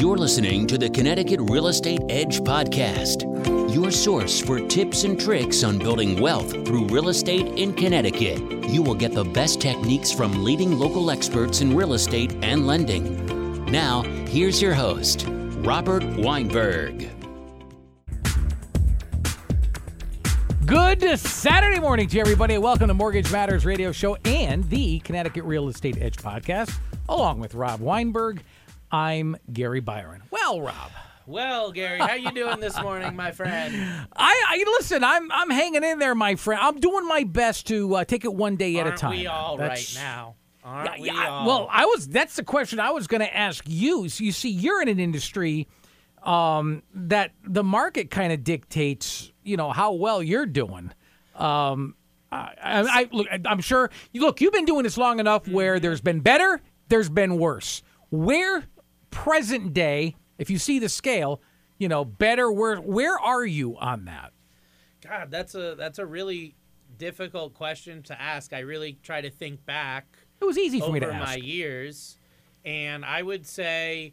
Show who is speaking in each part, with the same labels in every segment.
Speaker 1: You're listening to the Connecticut Real Estate Edge podcast, your source for tips and tricks on building wealth through real estate in Connecticut. You will get the best techniques from leading local experts in real estate and lending. Now, here's your host, Robert Weinberg.
Speaker 2: Good Saturday morning to everybody. Welcome to Mortgage Matters Radio Show and the Connecticut Real Estate Edge podcast, along with Rob Weinberg. I'm Gary Byron. Well, Rob.
Speaker 3: Well, Gary, how you doing this morning, my friend?
Speaker 2: I, I listen. I'm I'm hanging in there, my friend. I'm doing my best to uh, take it one day at
Speaker 3: Aren't
Speaker 2: a time.
Speaker 3: we all right
Speaker 2: That's-
Speaker 3: now? Aren't
Speaker 2: Yeah,
Speaker 3: we
Speaker 2: yeah,
Speaker 3: all?
Speaker 2: Well, I was. That's the question I was going to ask you. So you see, you're in an industry um, that the market kind of dictates. You know how well you're doing. Um, I, I, I look. I'm sure. Look. You've been doing this long enough where
Speaker 3: Mm-hmm.
Speaker 2: there's been better, there's been worse. Where present day, if you see the scale, you know better. Where where are you on that?
Speaker 3: God, that's a that's a really difficult question to ask. I really try to think back
Speaker 2: It was easy for me to
Speaker 3: over
Speaker 2: ask.
Speaker 3: my years, and I would say,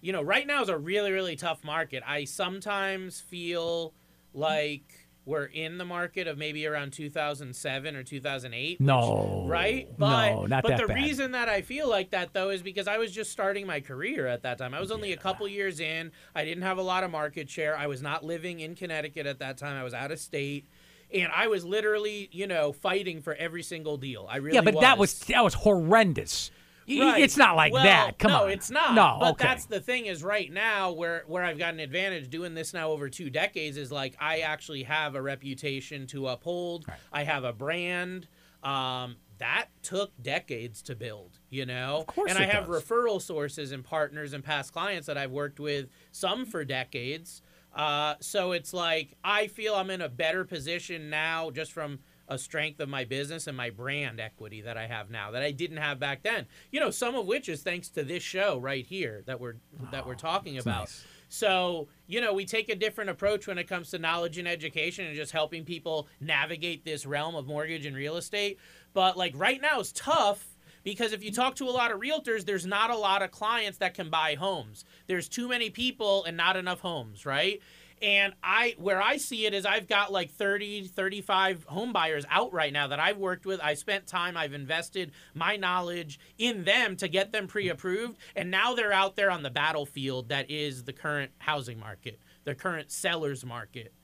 Speaker 3: you know, right now is a really really tough market. I sometimes feel like we're in the market of maybe around 2007 or 2008. which-
Speaker 2: No,
Speaker 3: right? But
Speaker 2: no, not
Speaker 3: but the
Speaker 2: bad.
Speaker 3: reason that I feel like that though is because I was just starting my career at that time. I was only a couple years in. I didn't have a lot of market share. I was not living in Connecticut at that time. I was out of state. And I was literally, you know, fighting for every single deal. I really
Speaker 2: yeah, but that was that was horrendous.
Speaker 3: Right.
Speaker 2: It's not like
Speaker 3: Well,
Speaker 2: that. Come
Speaker 3: no,
Speaker 2: on.
Speaker 3: No, it's not.
Speaker 2: No,
Speaker 3: but
Speaker 2: okay.
Speaker 3: that's the thing is right now where where I've got an advantage doing this now over two decades is like I actually have a reputation to uphold. I have a brand. Um, that took decades to build, you know. Of
Speaker 2: course
Speaker 3: and I have
Speaker 2: does.
Speaker 3: referral sources and partners and past clients that I've worked with, some for decades. Uh, so it's like I feel I'm in a better position now, just from a strength of my business and my brand equity that I have now that I didn't have back then. You know, some of which is thanks to this show right here that we're that we're talking about.
Speaker 2: nice.
Speaker 3: So, you know, we take a different approach when it comes to knowledge and education and just helping people navigate this realm of mortgage and real estate. But like right now is tough because if you talk to a lot of realtors, there's not a lot of clients that can buy homes. There's too many people and not enough homes, right? And I where I see it is I've got like 30 35 home buyers out right now that I've worked with. I spent time, I've invested my knowledge in them to get them pre-approved and now they're out there on the battlefield that is the current housing market, the current sellers market.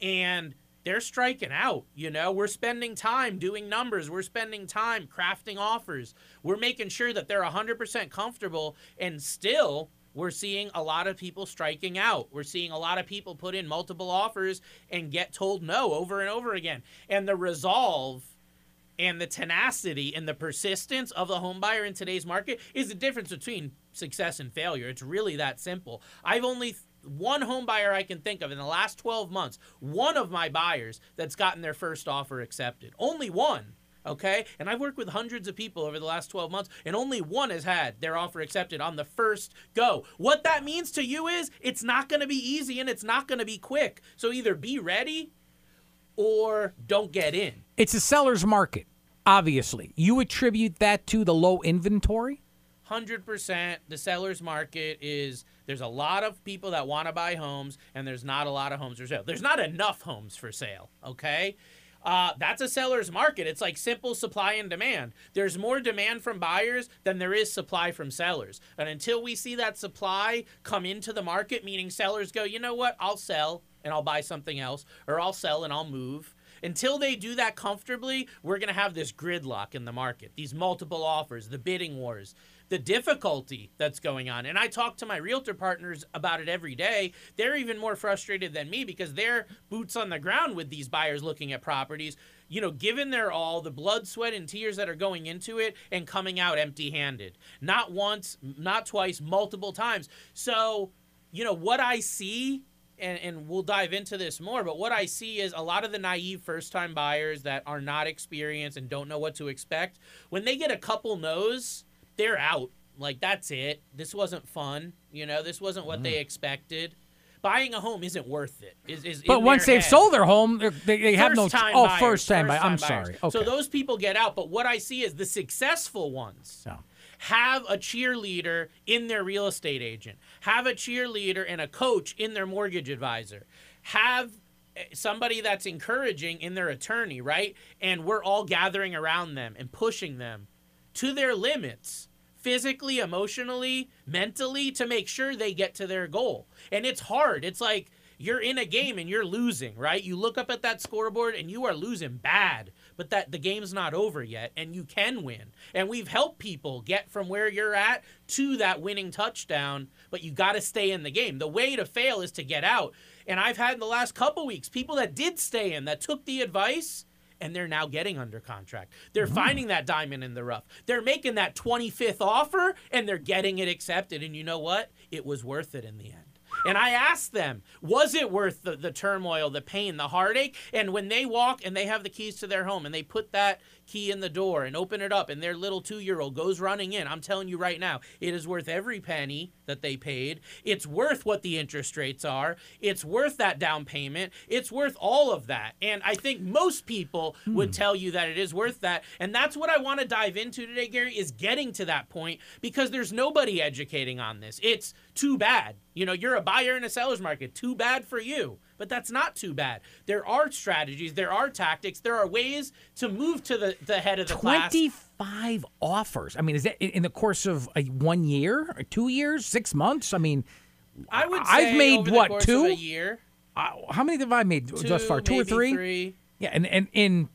Speaker 3: And they're striking out. You know, we're spending time doing numbers. We're spending time crafting offers. We're making sure that they're 100% comfortable. And still, we're seeing a lot of people striking out. We're seeing a lot of people put in multiple offers and get told no over and over again. And the resolve and the tenacity and the persistence of the home buyer in today's market is the difference between success and failure. It's really that simple. I've only one home buyer I can think of in the last 12 months, one of my buyers that's gotten their first offer accepted. Only one. Okay. And I've worked with hundreds of people over the last 12 months, and only one has had their offer accepted on the first go. What that means to you is it's not going to be easy and it's not going to be quick. So either be ready or don't get in.
Speaker 2: It's a seller's market, obviously. You attribute that to the low inventory?
Speaker 3: hundred percent the seller's market is there's a lot of people that want to buy homes and there's not a lot of homes for sale there's not enough homes for sale okay uh, that's a seller's market. It's like simple supply and demand. There's more demand from buyers than there is supply from sellers. And until we see that supply come into the market meaning sellers go you know what? I'll sell and i'll buy something else or i'll sell and i'll move until they do that comfortably, we're going to have this gridlock in the market, these multiple offers, the bidding wars, the difficulty that's going on. And I talk to my realtor partners about it every day. They're even more frustrated than me because they're boots on the ground with these buyers looking at properties, you know, given their all, the blood, sweat, and tears that are going into it and coming out empty handed. Not once, not twice, multiple times. So, you know, what I see and, and we'll dive into this more, but what I see is a lot of the naive first time buyers that are not experienced and don't know what to expect, when they get a couple no's, they're out. Like, that's it. This wasn't fun. You know, this wasn't what they expected. Buying a home isn't worth it. Is, is
Speaker 2: But once they've
Speaker 3: head.
Speaker 2: sold their home, they, they have no.
Speaker 3: First-time
Speaker 2: oh,
Speaker 3: buyers,
Speaker 2: first time. I'm
Speaker 3: buyers.
Speaker 2: sorry. Okay.
Speaker 3: So those people get out. But what I see is the successful ones have a cheerleader in their real estate agent, have a cheerleader and a coach in their mortgage advisor, have eh, somebody that's encouraging in their attorney, right? And we're all gathering around them and pushing them to their limits physically, emotionally, mentally to make sure they get to their goal. And it's hard. It's like you're in a game and you're losing, right? You look up at that scoreboard and you are losing bad, but that the game's not over yet and you can win. And we've helped people get from where you're at to that winning touchdown, but you got to stay in the game. The way to fail is to get out. And I've had in the last couple weeks people that did stay in, that took the advice and they're now getting under contract. They're mm. finding that diamond in the rough. They're making that 25th offer and they're getting it accepted. And you know what? It was worth it in the end. And I asked them, was it worth the, the turmoil, the pain, the heartache? And when they walk and they have the keys to their home and they put that key in the door and open it up and their little two year old goes running in, I'm telling you right now, it is worth every penny that they paid. It's worth what the interest rates are. It's worth that down payment. It's worth all of that. And I think most people hmm. would tell you that it is worth that. And that's what I want to dive into today, Gary, is getting to that point because there's nobody educating on this. It's too bad. You know, you're a buyer in a seller's market. Too bad for you but that's not too bad. There are strategies, there are tactics, there are ways to move to the, the head of the
Speaker 2: 25 class. offers. I mean, is that in the course of a one year, or two years, six months? I mean,
Speaker 3: I would I've made what two a year.
Speaker 2: Uh, how many have I made
Speaker 3: two,
Speaker 2: thus far? Two or three?
Speaker 3: three?
Speaker 2: Yeah, and, and in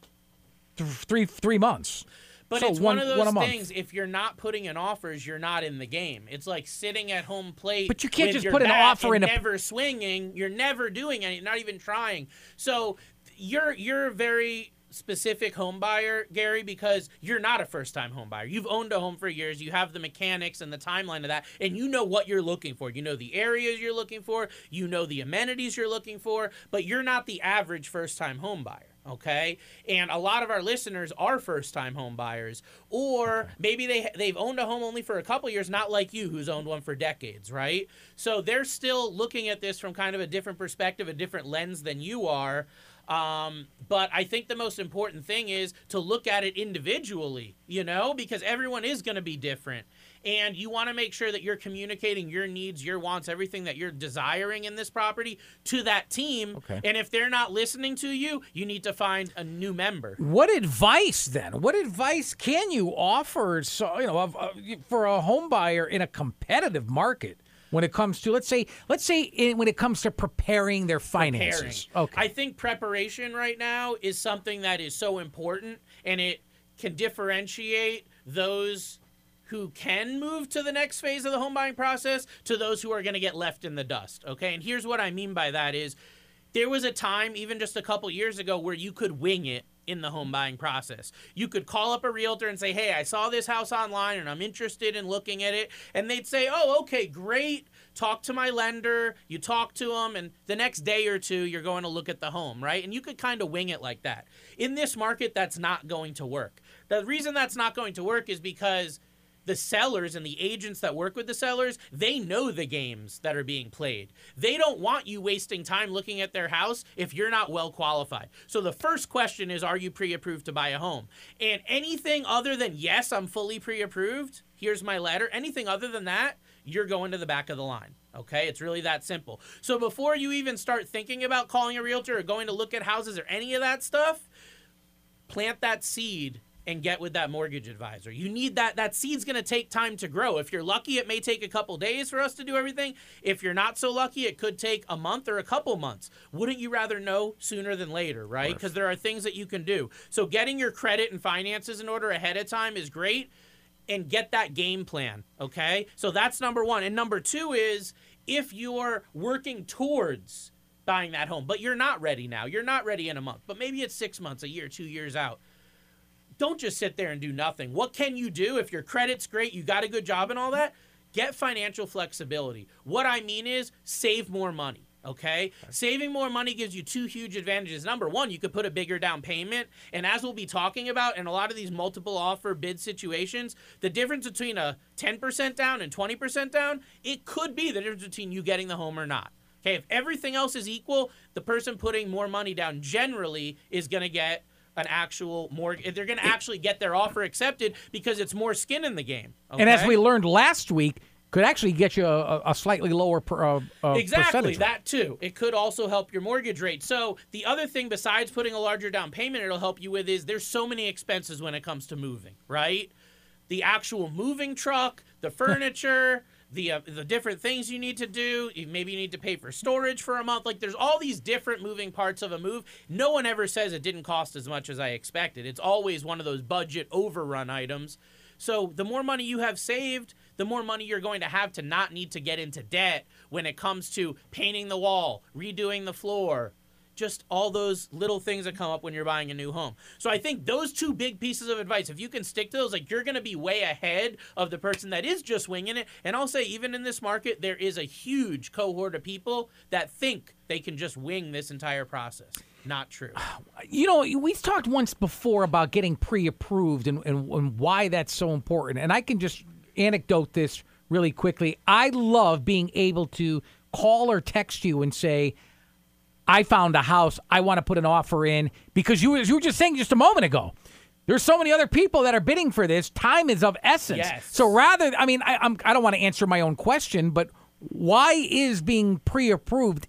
Speaker 2: th- three three months.
Speaker 3: But so it's one, one of those one things. If you're not putting in offers, you're not in the game. It's like sitting at home plate.
Speaker 2: But you can't just put an offer in.
Speaker 3: A... Never swinging. You're never doing any. Not even trying. So you're you're a very specific home buyer, Gary, because you're not a first time home buyer. You've owned a home for years. You have the mechanics and the timeline of that, and you know what you're looking for. You know the areas you're looking for. You know the amenities you're looking for. But you're not the average first time home buyer okay? And a lot of our listeners are first time home buyers or maybe they they've owned a home only for a couple years not like you who's owned one for decades right? So they're still looking at this from kind of a different perspective a different lens than you are um, but I think the most important thing is to look at it individually, you know, because everyone is going to be different and you want to make sure that you're communicating your needs, your wants, everything that you're desiring in this property to that team. Okay. And if they're not listening to you, you need to find a new member.
Speaker 2: What advice then? What advice can you offer so, you know, for a home buyer in a competitive market? when it comes to let's say let's say in, when it comes to preparing their finances.
Speaker 3: Preparing. Okay. I think preparation right now is something that is so important and it can differentiate those who can move to the next phase of the home buying process to those who are going to get left in the dust. Okay. And here's what I mean by that is there was a time, even just a couple years ago, where you could wing it in the home buying process. You could call up a realtor and say, Hey, I saw this house online and I'm interested in looking at it. And they'd say, Oh, okay, great. Talk to my lender. You talk to them, and the next day or two, you're going to look at the home, right? And you could kind of wing it like that. In this market, that's not going to work. The reason that's not going to work is because the sellers and the agents that work with the sellers, they know the games that are being played. They don't want you wasting time looking at their house if you're not well qualified. So the first question is Are you pre approved to buy a home? And anything other than, Yes, I'm fully pre approved, here's my letter, anything other than that, you're going to the back of the line. Okay, it's really that simple. So before you even start thinking about calling a realtor or going to look at houses or any of that stuff, plant that seed and get with that mortgage advisor. You need that that seed's going to take time to grow. If you're lucky, it may take a couple days for us to do everything. If you're not so lucky, it could take a month or a couple months. Wouldn't you rather know sooner than later, right? Because there are things that you can do. So getting your credit and finances in order ahead of time is great and get that game plan, okay? So that's number 1. And number 2 is if you're working towards buying that home, but you're not ready now. You're not ready in a month, but maybe it's 6 months, a year, 2 years out don't just sit there and do nothing. What can you do if your credit's great, you got a good job and all that? Get financial flexibility. What I mean is save more money. Okay? okay? Saving more money gives you two huge advantages. Number one, you could put a bigger down payment. And as we'll be talking about in a lot of these multiple offer bid situations, the difference between a 10% down and 20% down, it could be the difference between you getting the home or not. Okay, if everything else is equal, the person putting more money down generally is going to get an actual mortgage. They're going to actually get their offer accepted because it's more skin in the game.
Speaker 2: And as we learned last week, could actually get you a, a slightly lower per, uh, uh,
Speaker 3: Exactly, that too. It could also help your mortgage rate. So, the other thing besides putting a larger down payment it'll help you with is there's so many expenses when it comes to moving, right? The actual moving truck, the furniture, the uh, the different things you need to do. Maybe you need to pay for storage for a month. Like there's all these different moving parts of a move. No one ever says it didn't cost as much as I expected. It's always one of those budget overrun items. So the more money you have saved, the more money you're going to have to not need to get into debt when it comes to painting the wall, redoing the floor, just all those little things that come up when you're buying a new home. So I think those two big pieces of advice, if you can stick to those, like you're going to be way ahead of the person that is just winging it. And I'll say, even in this market, there is a huge cohort of people that think they can just wing this entire process. Not true.
Speaker 2: You know, we talked once before about getting pre-approved and, and, and why that's so important. And I can just anecdote this really quickly. I love being able to call or text you and say, I found a house. I want to put an offer in because you, as you were just saying just a moment ago. There's so many other people that are bidding for this. Time is of essence.
Speaker 3: Yes.
Speaker 2: So rather, I mean, I, I'm, I don't want to answer my own question, but why is being pre-approved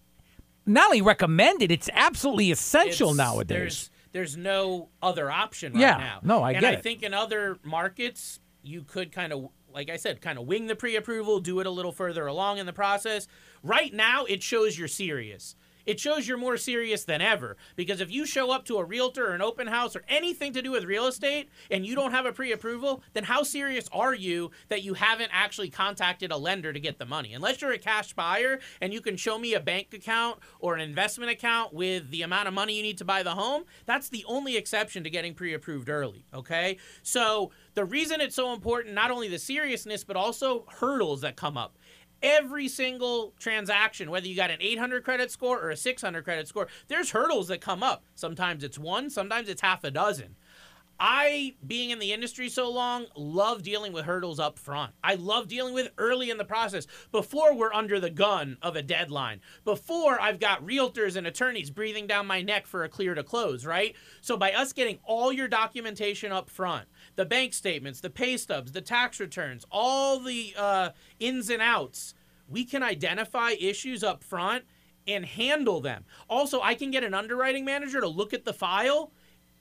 Speaker 2: not only recommended? It's absolutely essential
Speaker 3: It's-
Speaker 2: nowadays.
Speaker 3: There's there's no other option right
Speaker 2: Yeah,
Speaker 3: now.
Speaker 2: no, I
Speaker 3: and
Speaker 2: get
Speaker 3: I
Speaker 2: it.
Speaker 3: think in other markets you could kind of like I said, kind of wing the pre-approval, do it a little further along in the process. Right now, it shows you're serious. It shows you're more serious than ever because if you show up to a realtor or an open house or anything to do with real estate and you don't have a pre-approval, then how serious are you that you haven't actually contacted a lender to get the money? Unless you're a cash buyer and you can show me a bank account or an investment account with the amount of money you need to buy the home, that's the only exception to getting pre-approved early, okay? So, the reason it's so important not only the seriousness but also hurdles that come up every single transaction, whether you got an 800 credit score or a 600 credit score, there's hurdles that come up. Sometimes it's one, sometimes it's half a dozen. I, being in the industry so long, love dealing with hurdles up front. I love dealing with early in the process before we're under the gun of a deadline, before I've got realtors and attorneys breathing down my neck for a clear to close, right? So, by us getting all your documentation up front, the bank statements, the pay stubs, the tax returns, all the uh, ins and outs, we can identify issues up front and handle them. Also, I can get an underwriting manager to look at the file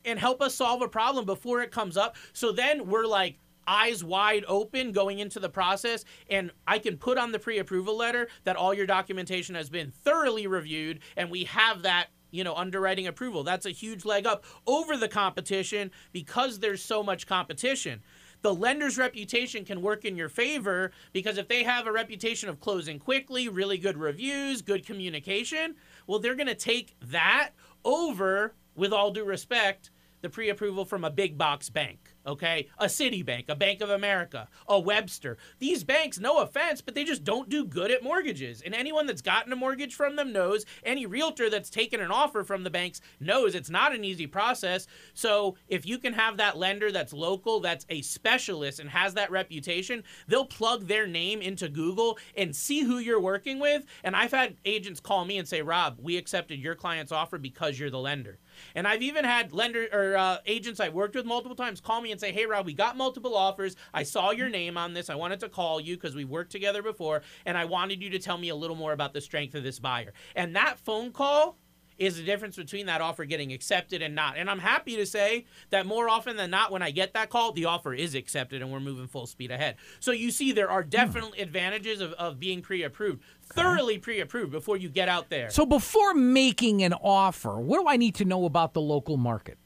Speaker 3: and help us solve a problem before it comes up. So then we're like eyes wide open going into the process and I can put on the pre-approval letter that all your documentation has been thoroughly reviewed and we have that you know underwriting approval. That's a huge leg up over the competition because there's so much competition. The lender's reputation can work in your favor because if they have a reputation of closing quickly, really good reviews, good communication, well, they're going to take that over, with all due respect, the pre approval from a big box bank, okay? A Citibank, a Bank of America, a Webster. These banks, no offense, but they just don't do good at mortgages. And anyone that's gotten a mortgage from them knows, any realtor that's taken an offer from the banks knows it's not an easy process. So if you can have that lender that's local, that's a specialist and has that reputation, they'll plug their name into Google and see who you're working with. And I've had agents call me and say, Rob, we accepted your client's offer because you're the lender. And I've even had lender or uh, agents I worked with multiple times call me and say, "Hey, Rob, we got multiple offers. I saw your name on this. I wanted to call you because we worked together before, and I wanted you to tell me a little more about the strength of this buyer." And that phone call is the difference between that offer getting accepted and not. And I'm happy to say that more often than not, when I get that call, the offer is accepted and we're moving full speed ahead. So you see, there are hmm. definitely advantages of, of being pre approved, thoroughly pre approved before you get out there.
Speaker 2: So before making an offer, what do I need to know about the local market?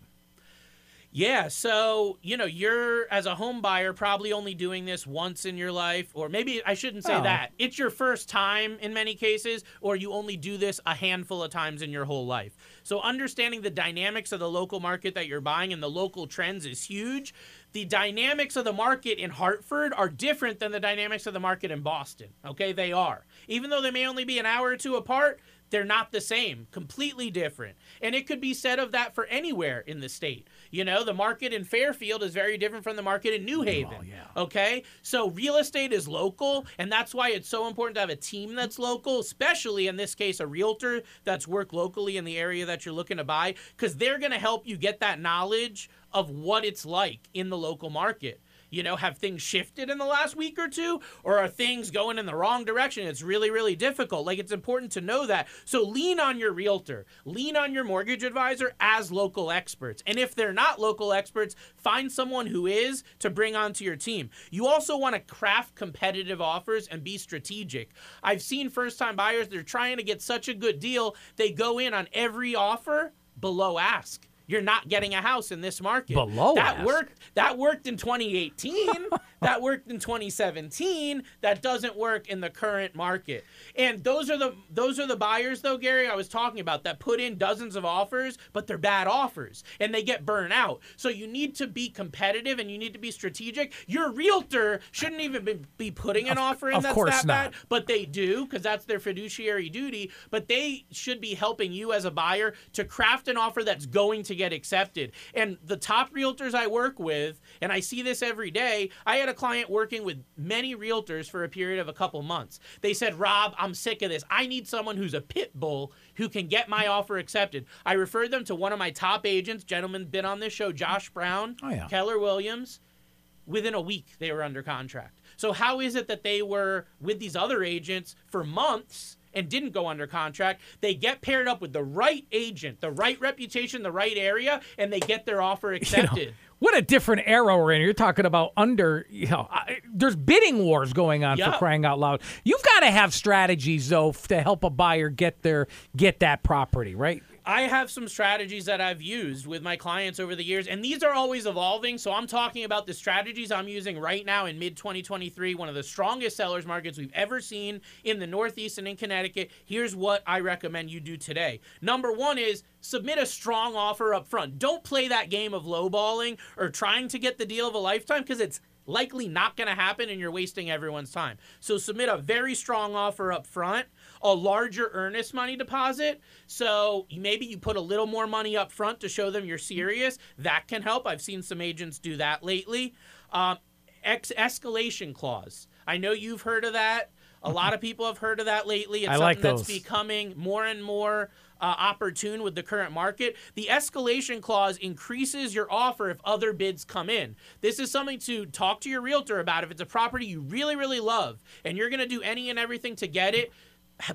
Speaker 3: Yeah, so you know, you're as a home buyer probably only doing this once in your life, or maybe I shouldn't say
Speaker 2: Oh.
Speaker 3: that. It's your first time in many cases, or you only do this a handful of times in your whole life. So understanding the dynamics of the local market that you're buying and the local trends is huge. The dynamics of the market in Hartford are different than the dynamics of the market in Boston. Okay, they are. Even though they may only be an hour or two apart, they're not the same, completely different. And it could be said of that for anywhere in the state. You know, the market in Fairfield is very different from the market in New oh, Haven.
Speaker 2: Oh, yeah.
Speaker 3: Okay? So real estate is local, and that's why it's so important to have a team that's local, especially in this case, a realtor that's worked locally in the area that you're looking to buy, because they're going to help you get that knowledge of what it's like in the local market you know, have things shifted in the last week or two? Or are things going in the wrong direction? It's really, really difficult. Like, it's important to know that. So, lean on your realtor, lean on your mortgage advisor as local experts. And if they're not local experts, find someone who is to bring onto your team. You also want to craft competitive offers and be strategic. I've seen first time buyers, they're trying to get such a good deal, they go in on every offer below ask you're not getting a house in this market.
Speaker 2: Below
Speaker 3: that
Speaker 2: ask.
Speaker 3: worked. That worked in 2018. that worked in 2017. That doesn't work in the current market. And those are the those are the buyers though, Gary. I was talking about that put in dozens of offers, but they're bad offers and they get burned out. So you need to be competitive and you need to be strategic. Your realtor shouldn't even be, be putting an offer in
Speaker 2: of
Speaker 3: that's
Speaker 2: course
Speaker 3: that
Speaker 2: not.
Speaker 3: bad, but they do because that's their fiduciary duty. But they should be helping you as a buyer to craft an offer that's going to get accepted. And the top realtors I work with, and I see this every day, I had a client working with many realtors for a period of a couple months. They said, Rob, I'm sick of this. I need someone who's a pit bull who can get my offer accepted. I referred them to one of my top agents, gentlemen been on this show, Josh Brown,
Speaker 2: Oh, yeah.
Speaker 3: Keller Williams within a week they were under contract. So how is it that they were with these other agents for months and didn't go under contract? They get paired up with the right agent, the right reputation, the right area, and they get their offer
Speaker 2: You know,
Speaker 3: accepted.
Speaker 2: what a different era we're in. You're talking about under, you know, I, there's bidding wars going on
Speaker 3: Yeah.
Speaker 2: for crying out loud. You've got to have strategies though to help a buyer get their get that property, right?
Speaker 3: I have some strategies that I've used with my clients over the years, and these are always evolving. So I'm talking about the strategies I'm using right now in mid 2023, one of the strongest sellers markets we've ever seen in the Northeast and in Connecticut. Here's what I recommend you do today. Number one is submit a strong offer up front. Don't play that game of lowballing or trying to get the deal of a lifetime because it's likely not going to happen and you're wasting everyone's time. So submit a very strong offer up front, a larger earnest money deposit. So maybe you put a little more money up front to show them you're serious. That can help. I've seen some agents do that lately. Um, ex- escalation clause. I know you've heard of that. A lot of people have heard of that lately. It's
Speaker 2: I
Speaker 3: something
Speaker 2: like
Speaker 3: that's becoming more and more uh, opportune with the current market. The escalation clause increases your offer if other bids come in. This is something to talk to your realtor about. If it's a property you really, really love and you're going to do any and everything to get it,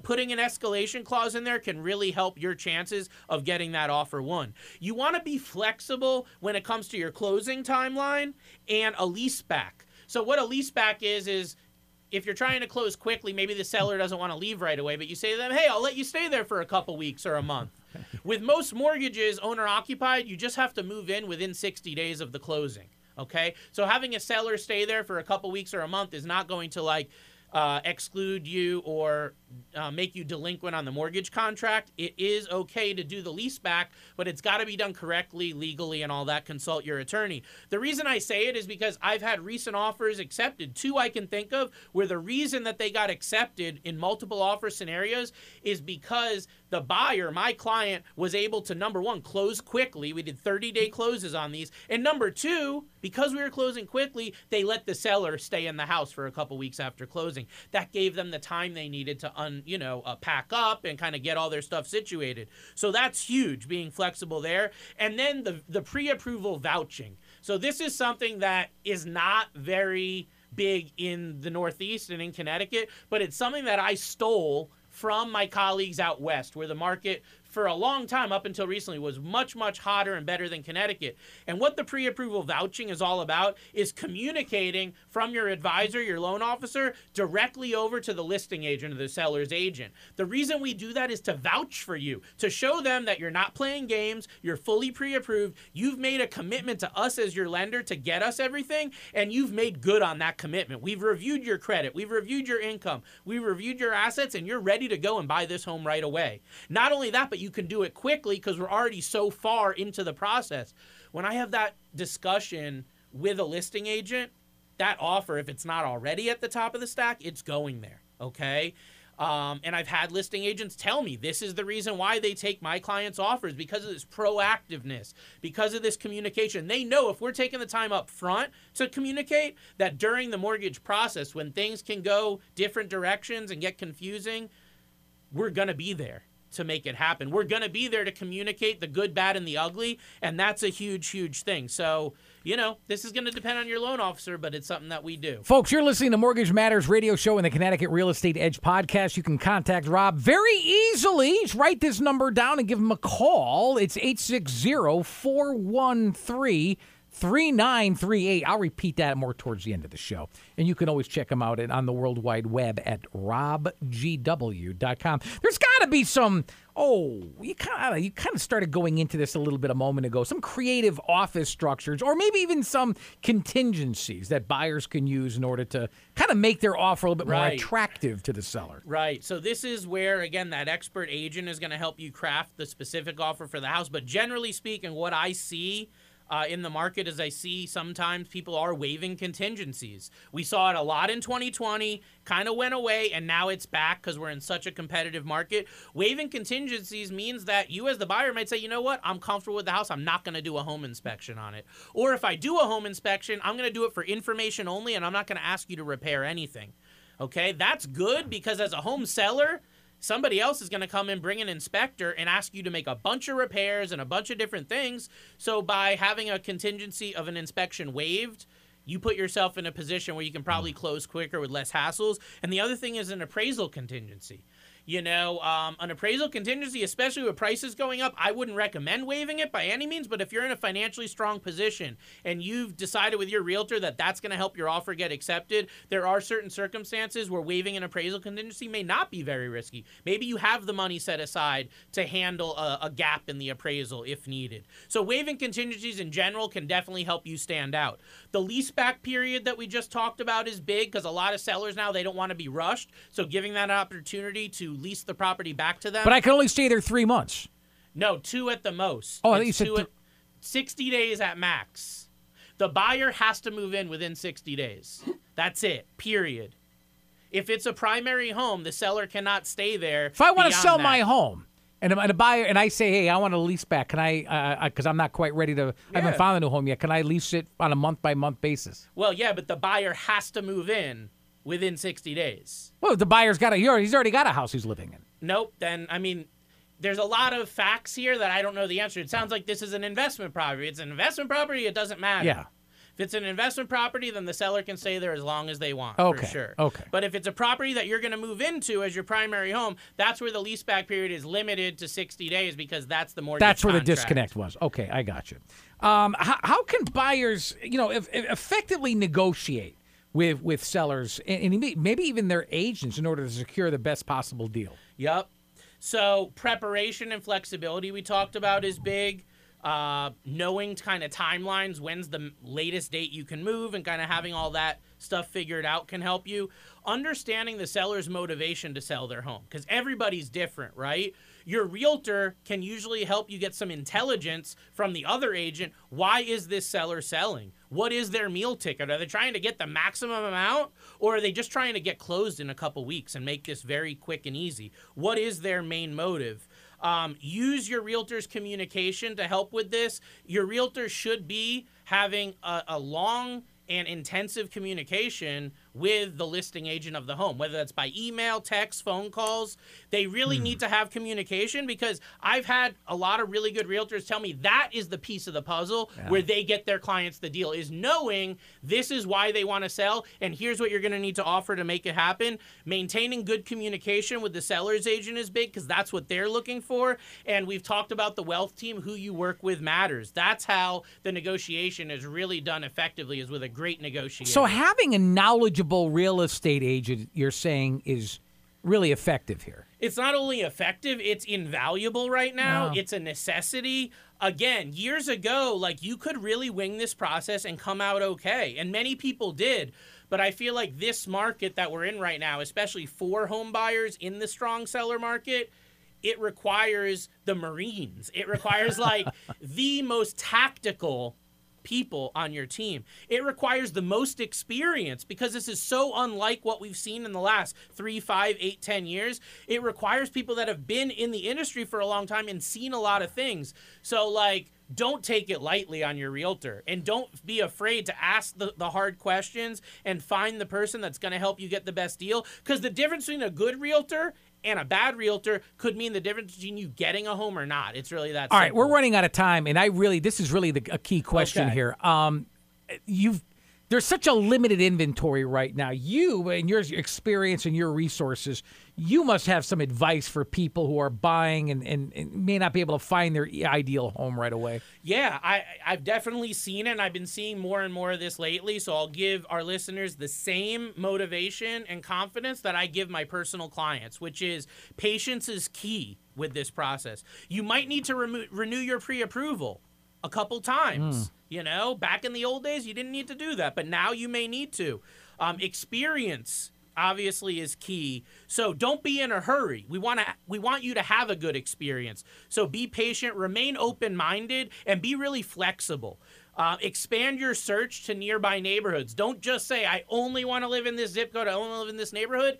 Speaker 3: putting an escalation clause in there can really help your chances of getting that offer won. You want to be flexible when it comes to your closing timeline and a lease back. So what a lease back is is if you're trying to close quickly, maybe the seller doesn't want to leave right away, but you say to them, "Hey, I'll let you stay there for a couple weeks or a month." With most mortgages owner occupied, you just have to move in within 60 days of the closing. Okay? So having a seller stay there for a couple weeks or a month is not going to like uh, exclude you or uh, make you delinquent on the mortgage contract. It is okay to do the lease back, but it's got to be done correctly, legally, and all that. Consult your attorney. The reason I say it is because I've had recent offers accepted, two I can think of, where the reason that they got accepted in multiple offer scenarios is because the buyer, my client, was able to number one, close quickly. We did 30 day closes on these. And number two, because we were closing quickly, they let the seller stay in the house for a couple weeks after closing. That gave them the time they needed to you know, uh, pack up and kind of get all their stuff situated. So that's huge, being flexible there. And then the the pre-approval vouching. So this is something that is not very big in the Northeast and in Connecticut, but it's something that I stole from my colleagues out west, where the market for a long time up until recently was much much hotter and better than Connecticut. And what the pre-approval vouching is all about is communicating from your advisor, your loan officer, directly over to the listing agent or the seller's agent. The reason we do that is to vouch for you, to show them that you're not playing games, you're fully pre-approved, you've made a commitment to us as your lender to get us everything, and you've made good on that commitment. We've reviewed your credit, we've reviewed your income, we've reviewed your assets, and you're ready to go and buy this home right away. Not only that, but you can do it quickly because we're already so far into the process. When I have that discussion with a listing agent, that offer, if it's not already at the top of the stack, it's going there. Okay. Um, and I've had listing agents tell me this is the reason why they take my clients' offers because of this proactiveness, because of this communication. They know if we're taking the time up front to communicate that during the mortgage process, when things can go different directions and get confusing, we're going to be there to make it happen. We're going to be there to communicate the good, bad, and the ugly. And that's a huge, huge thing. So, you know, this is going to depend on your loan officer, but it's something that we do.
Speaker 2: Folks, you're listening to Mortgage Matters radio show and the Connecticut Real Estate Edge podcast. You can contact Rob very easily. Just write this number down and give him a call. It's 860 413 3938. I'll repeat that more towards the end of the show. And you can always check him out at, on the World Wide Web at robgw.com. There's got to be some, oh, you kind of you kind of started going into this a little bit a moment ago, some creative office structures or maybe even some contingencies that buyers can use in order to kind of make their offer a little bit more attractive to the seller.
Speaker 3: Right. So this is where again that expert agent is going to help you craft the specific offer for the house. But generally speaking, what I see uh, in the market as I see sometimes people are waiving contingencies. We saw it a lot in 2020, kind of went away, and now it's back because we're in such a competitive market. Waiving contingencies means that you, as the buyer, might say, you know what, I'm comfortable with the house. I'm not going to do a home inspection on it. Or if I do a home inspection, I'm going to do it for information only, and I'm not going to ask you to repair anything. Okay, that's good because as a home seller, somebody else is going to come and bring an inspector and ask you to make a bunch of repairs and a bunch of different things. So by having a contingency of an inspection waived, you put yourself in a position where you can probably close quicker with less hassles. And the other thing is an appraisal contingency. You know, um, an appraisal contingency, especially with prices going up, I wouldn't recommend waiving it by any means. But if you're in a financially strong position and you've decided with your realtor that that's going to help your offer get accepted, there are certain circumstances where waiving an appraisal contingency may not be very risky. Maybe you have the money set aside to handle a, a gap in the appraisal if needed. So waiving contingencies in general can definitely help you stand out. The lease back period that we just talked about is big because a lot of sellers now they don't want to be rushed. So giving that opportunity to lease the property back to them.
Speaker 2: But I can only stay there three months.
Speaker 3: No, two at the most.
Speaker 2: Oh, I thought
Speaker 3: It's
Speaker 2: you said
Speaker 3: two
Speaker 2: th-
Speaker 3: at- 60 days at max. The buyer has to move in within 60 days. That's it, period. If it's a primary home, the seller cannot stay there.
Speaker 2: If I want to sell
Speaker 3: that.
Speaker 2: my home and I'm- and a buyer and I say, hey, I want to lease back, can I? Uh, uh, uh, because I'm not quite ready to. I haven't
Speaker 3: Yeah.
Speaker 2: found a new home yet. Can I lease it on a month by month basis?
Speaker 3: Well, yeah, but the buyer has to move in within 60 days.
Speaker 2: Well, the buyer's got a. he already- He's already got a house he's living in.
Speaker 3: Nope. Then, I mean, there's a lot of facts here that I don't know the answer. It sounds like this is an investment property. It's an investment property, it doesn't matter.
Speaker 2: Yeah.
Speaker 3: If it's an investment property, then the seller can stay there as long as they want,
Speaker 2: Okay,
Speaker 3: for sure.
Speaker 2: okay.
Speaker 3: But if it's a property that you're going to move into as your primary home, that's where the leaseback period is limited to 60 days because that's the mortgage
Speaker 2: That's where the disconnect was. Okay, I got you. Um, how, how can buyers, you know, if, if effectively negotiate with with sellers and, and maybe even their agents in order to secure the best possible deal?
Speaker 3: Yep. So preparation and flexibility we talked about is big. Uh, knowing kind of timelines, when's the latest date you can move, and kind of having all that stuff figured out can help you. Understanding the seller's motivation to sell their home, because everybody's different, right? Your realtor can usually help you get some intelligence from the other agent. Why is this seller selling? What is their meal ticket? Are they trying to get the maximum amount or are they just trying to get closed in a couple weeks and make this very quick and easy? What is their main motive? Um, use your realtor's communication to help with this. Your realtor should be having a, a long and intensive communication with the listing agent of the home, whether that's by email, text, phone calls. They really hmm. need to have communication because I've had a lot of really good realtors tell me that is the piece of the puzzle where they get their clients the deal is knowing this is why they want to sell and here's what you're going to need to offer to make it happen. Maintaining good communication with the seller's agent is big because that's what they're looking for. And we've talked about the wealth team, who you work with matters. That's how the negotiation is really done effectively is with a great negotiator.
Speaker 2: So having a knowledgeable real estate agent, you're saying, is really effective here.
Speaker 3: it's not only effective, it's invaluable right now.
Speaker 2: Wow.
Speaker 3: It's a necessity. Again, years ago, like you could really wing this process and come out okay. And many people did. But I feel like this market that we're in right now, especially for home buyers in the strong seller market, it requires the Marines. It requires like the most tactical people on your team. It requires the most experience because this is so unlike what we've seen in the last three, five, eight, ten years. It requires people that have been in the industry for a long time and seen a lot of things. So, like, don't take it lightly on your realtor and don't be afraid to ask the, the hard questions and find the person that's going to help you get the best deal because the difference between a good realtor and a bad realtor could mean the difference between you getting a home or not it's really that
Speaker 2: All right, we're running out of time, and I really this is really the, a key question
Speaker 3: Okay.
Speaker 2: here. Um, you've there's such a limited inventory right now. You and your experience and your resources, you must have some advice for people who are buying and, and, and may not be able to find their ideal home right away.
Speaker 3: Yeah, I, I've definitely seen it. and I've been seeing more and more of this lately. So I'll give our listeners the same motivation and confidence that I give my personal clients, which is patience is key with this process. You might need to remo- renew your pre approval a couple times. Hmm. You know, back in the old days, you didn't need to do that, but now you may need to. Um, experience obviously is key. So don't be in a hurry. We want to we want you to have a good experience. So be patient, remain open-minded and be really flexible. Uh, expand your search to nearby neighborhoods. Don't just say I only want to live in this zip code, I only live in this neighborhood.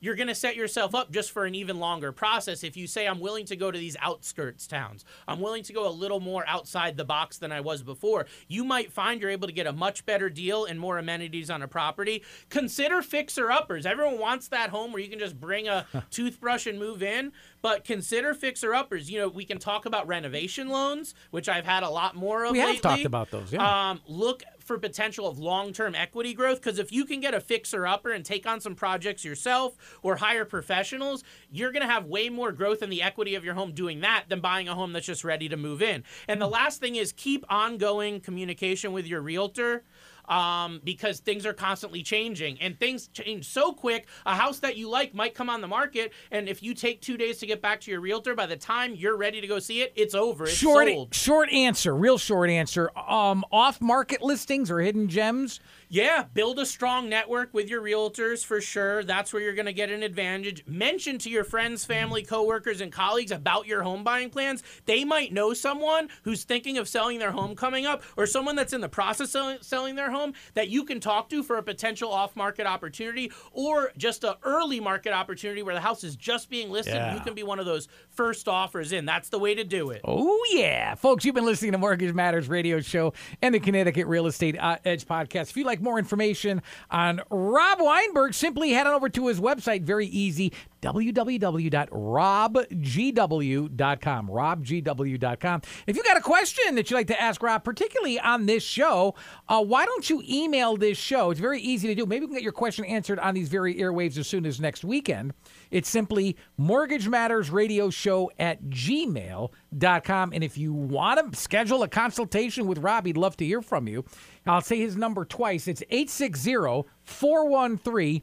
Speaker 3: You're going to set yourself up just for an even longer process if you say I'm willing to go to these outskirts towns. I'm willing to go a little more outside the box than I was before. You might find you're able to get a much better deal and more amenities on a property. Consider fixer uppers. Everyone wants that home where you can just bring a toothbrush and move in, but consider fixer uppers. You know, we can talk about renovation loans, which I've had a lot more of Yeah,
Speaker 2: We have talked about those, yeah.
Speaker 3: Um, look for potential of long-term equity growth because if you can get a fixer-upper and take on some projects yourself or hire professionals, you're going to have way more growth in the equity of your home doing that than buying a home that's just ready to move in. And the last thing is keep ongoing communication with your realtor um, because things are constantly changing and things change so quick. A house that you like might come on the market, and if you take two days to get back to your realtor, by the time you're ready to go see it, it's over. It's
Speaker 2: short
Speaker 3: sold.
Speaker 2: short answer, real short answer. Um, off market listings or hidden gems.
Speaker 3: Yeah, build a strong network with your realtors for sure. That's where you're going to get an advantage. Mention to your friends, family, coworkers, and colleagues about your home buying plans. They might know someone who's thinking of selling their home coming up, or someone that's in the process of selling their home that you can talk to for a potential off-market opportunity, or just a early market opportunity where the house is just being listed.
Speaker 2: Yeah.
Speaker 3: You can be one of those first offers in. That's the way to do it.
Speaker 2: Oh, yeah. Folks, you've been listening to Mortgage Matters radio show and the Connecticut Real Estate uh, Edge podcast. If you'd like more information on Rob Weinberg, simply head on over to his website. Very easy www.robgw.com. robgw.com. If you got a question that you'd like to ask Rob, particularly on this show, uh, why don't you email this show? It's very easy to do. Maybe we can get your question answered on these very airwaves as soon as next weekend. It's simply Mortgage Matters Radio Show at gmail.com. And if you want to schedule a consultation with Rob, he'd love to hear from you. I'll say his number twice. It's 860 413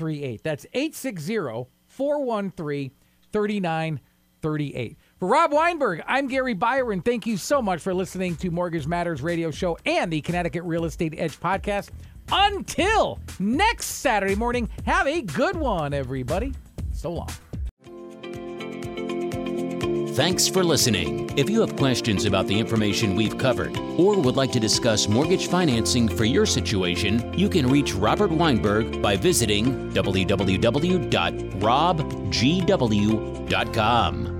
Speaker 2: 3938. That's 860 413 3938. For Rob Weinberg, I'm Gary Byron. Thank you so much for listening to Mortgage Matters Radio Show and the Connecticut Real Estate Edge podcast. Until next Saturday morning, have a good one, everybody. So long.
Speaker 1: Thanks for listening. If you have questions about the information we've covered or would like to discuss mortgage financing for your situation, you can reach Robert Weinberg by visiting www.robgw.com.